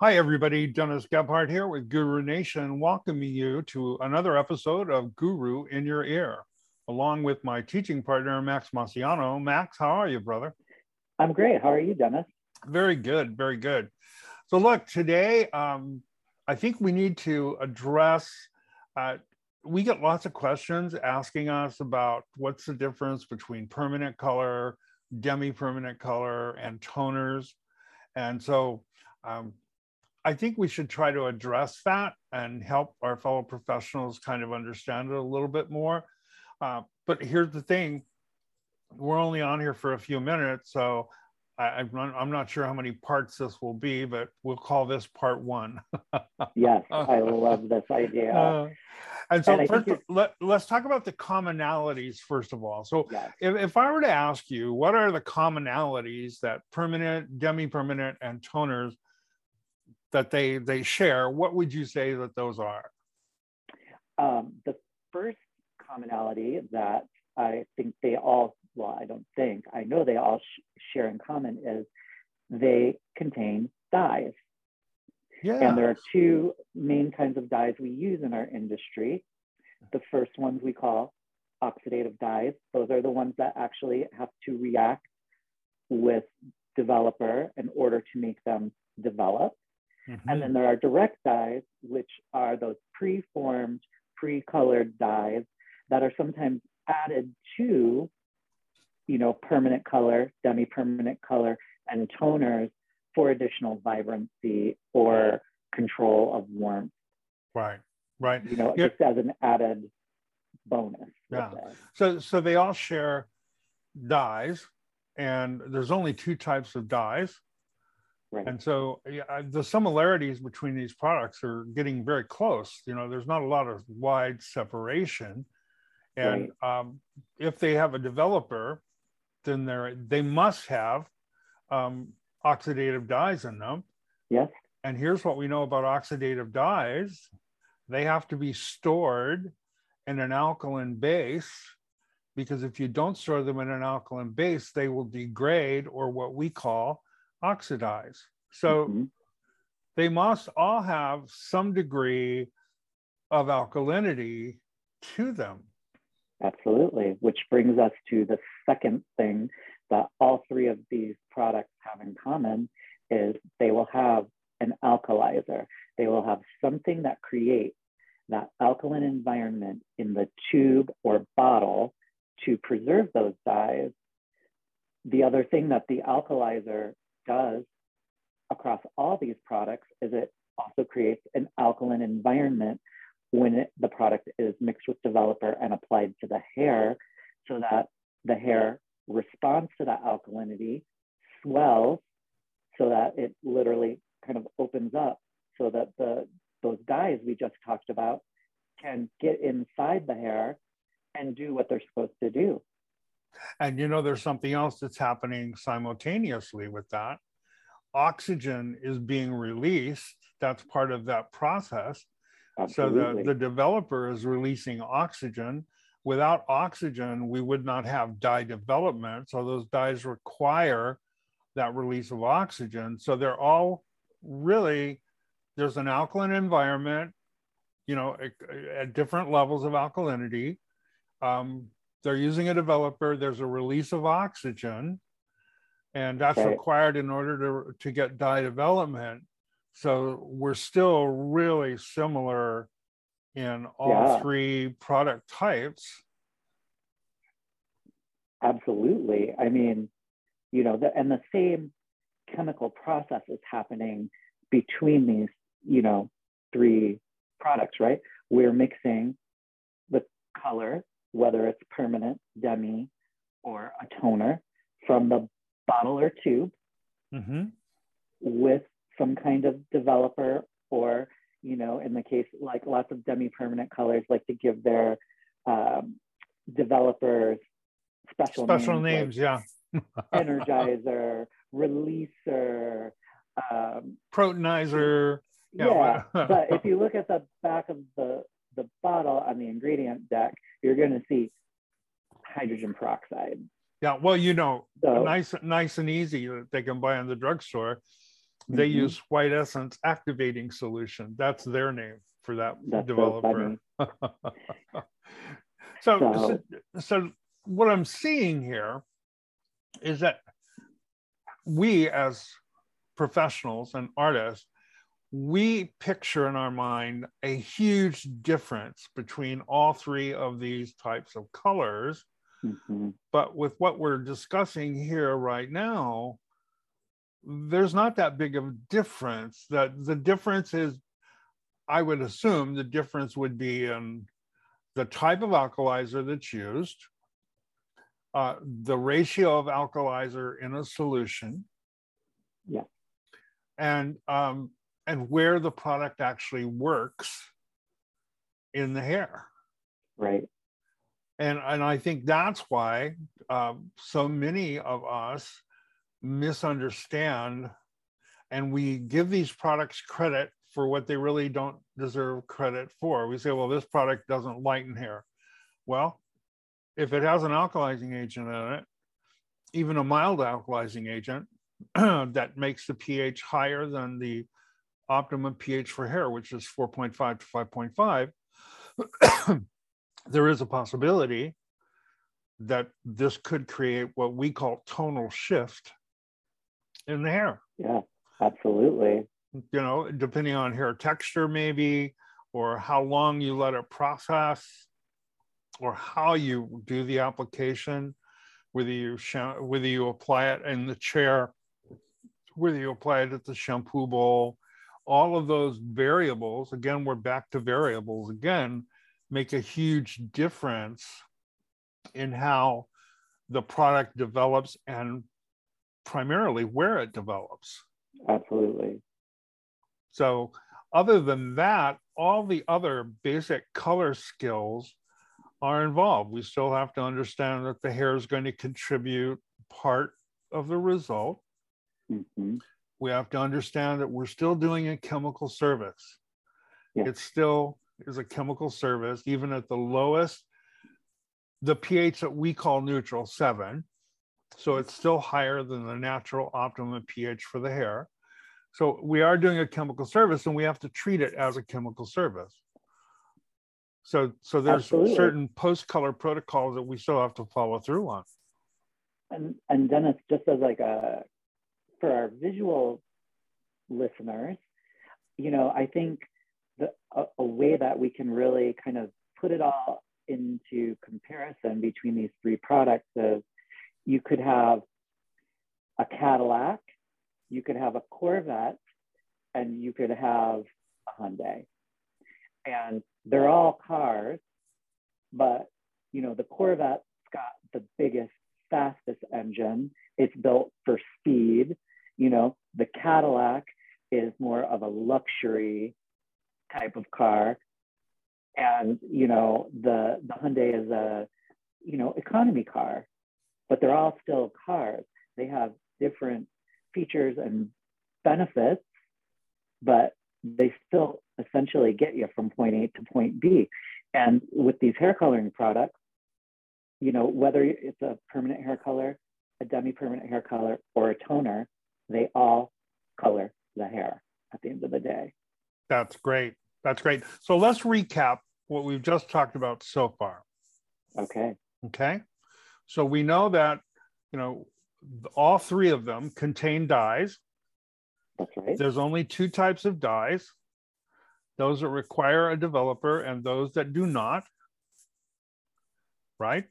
Hi, everybody. Dennis Gebhart here with Guru Nation, welcoming you to another episode of Guru in Your Ear, along with my teaching partner, Max Masiano. Max, how are you, brother? I'm great. How are you, Dennis? Very good. Very good. So, look, today, um, I think we need to address. Uh, we get lots of questions asking us about what's the difference between permanent color, demi permanent color, and toners. And so, um, I think we should try to address that and help our fellow professionals kind of understand it a little bit more. Uh, but here's the thing we're only on here for a few minutes, so I, am not, I'm not sure how many parts this will be, but we'll call this part one. yes, I love this idea. Uh, and so, and first, let, us talk about the commonalities first of all. So, yes. if, if I were to ask you, what are the commonalities that permanent, demi permanent, and toners that they they share, what would you say that those are? Um, the first commonality that I think they all, well, I don't think, I know they all sh- share in common is they contain dyes. Yeah. And there are two main kinds of dyes we use in our industry. The first ones we call oxidative dyes. Those are the ones that actually have to react with developer in order to make them develop. Mm-hmm. And then there are direct dyes, which are those pre-formed, pre-colored dyes that are sometimes added to, you know, permanent color, demi-permanent color, and toners for additional vibrancy or control of warmth. Right, right. You know, just as an added bonus. Yeah. So, so they all share dyes, and there's only two types of dyes. Right. And so yeah, the similarities between these products are getting very close. You know, there's not a lot of wide separation. And right. um, if they have a developer, then they they must have um, oxidative dyes in them. Yes. And here's what we know about oxidative dyes: they have to be stored in an alkaline base because if you don't store them in an alkaline base, they will degrade or what we call oxidize. So mm-hmm. they must all have some degree of alkalinity to them. Absolutely, which brings us to the second thing that all three of these products have in common is they will have an alkalizer. They will have something that creates that alkaline environment in the tube or bottle to preserve those dyes. The other thing that the alkalizer does across all these products is it also creates an alkaline environment when it, the product is mixed with developer and applied to the hair so that the hair responds to that alkalinity, swells so that it literally kind of opens up so that the those dyes we just talked about can get inside the hair and do what they're supposed to do. And you know, there's something else that's happening simultaneously with that. Oxygen is being released. That's part of that process. Absolutely. So the, the developer is releasing oxygen. Without oxygen, we would not have dye development. So those dyes require that release of oxygen. So they're all really, there's an alkaline environment, you know, at, at different levels of alkalinity. Um, they're using a developer, there's a release of oxygen, and that's right. required in order to, to get dye development. So we're still really similar in all yeah. three product types. Absolutely. I mean, you know, the, and the same chemical process is happening between these, you know, three products, right? We're mixing the color whether it's permanent, demi, or a toner from the bottle or tube mm-hmm. with some kind of developer or, you know, in the case like lots of demi permanent colors like to give their um, developers special, special names, names like yeah. energizer, releaser, um, protonizer. Yeah, but if you look at the back of the the bottle on the ingredient deck, you're going to see hydrogen peroxide. Yeah, well, you know, so, nice, nice and easy that they can buy in the drugstore They mm-hmm. use white essence activating solution. That's their name for that That's developer. So, so, so, so what I'm seeing here is that we as professionals and artists, we picture in our mind a huge difference between all three of these types of colors. Mm-hmm. But with what we're discussing here right now, there's not that big of a difference. That the difference is, I would assume the difference would be in the type of alkalizer that's used, uh, the ratio of alkalizer in a solution. Yeah. And um, and where the product actually works in the hair. Right. And and I think that's why uh, so many of us misunderstand, and we give these products credit for what they really don't deserve credit for. We say, well, this product doesn't lighten hair. Well, if it has an alkalizing agent in it, even a mild alkalizing agent that makes the pH higher than the optimum pH for hair, which is 4.5 to 5.5, there is a possibility that this could create what we call tonal shift in the hair. Yeah, absolutely. You know, depending on hair texture, maybe, or how long you let it process, or how you do the application, whether you whether you apply it in the chair, whether you apply it at the shampoo bowl, all of those variables. Again, we're back to variables again, make a huge difference in how the product develops and primarily where it develops. Absolutely. So, other than that, all the other basic color skills are involved. We still have to understand that the hair is going to contribute part of the result. Mm-hmm. We have to understand that we're still doing a chemical service. Yeah. It still is a chemical service, even at the lowest, the pH that we call neutral, seven. So it's still higher than the natural optimum pH for the hair. So we are doing a chemical service and we have to treat it as a chemical service. So, so there's Absolutely. certain post color protocols that we still have to follow through on. And, and Dennis, just as like a, for our visual listeners, you know, I think the, a, a way that we can really kind of put it all into comparison between these three products is you could have a Cadillac, you could have a Corvette, and you could have a Hyundai. And they're all cars, but you know, the Corvette's got the biggest, fastest engine. It's built for speed. You know, the Cadillac is more of a luxury type of car. And, you know, the, the Hyundai is a, you know, economy car, but they're all still cars. They have different features and benefits, but they still essentially get you from point A to point B. And with these hair coloring products, you know, whether it's a permanent hair color, a demi-permanent hair color, or a toner, they all color the hair at the end of the day. That's great. That's great. So let's recap what we've just talked about so far. Okay. Okay. So we know that, you know, all three of them contain dyes. That's right. There's only two types of dyes those that require a developer and those that do not, right?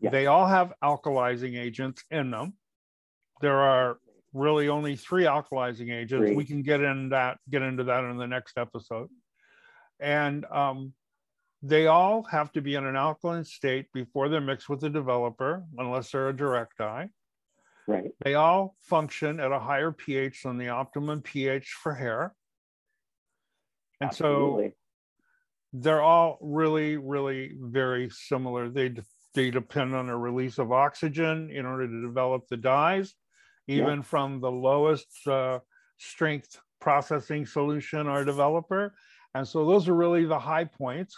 Yes. They all have alkalizing agents in them. There are really only three alkalizing agents. Three. We can get in that get into that in the next episode. And um, they all have to be in an alkaline state before they're mixed with the developer, unless they're a direct dye. Right. They all function at a higher pH than the optimum pH for hair. And Absolutely. so they're all really, really very similar. They, they depend on a release of oxygen in order to develop the dyes, even yeah. from the lowest uh, strength processing solution or developer. And so those are really the high points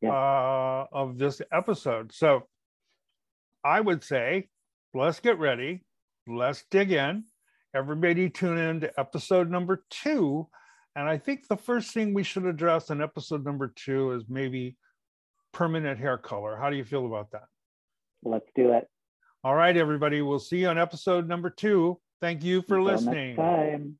yeah. uh, of this episode. So I would say, let's get ready, let's dig in. Everybody tune in to episode number two. And I think the first thing we should address in episode number two is maybe permanent hair color. How do you feel about that? Let's do it. All right, everybody. We'll see you on episode number two. Thank you for Until listening.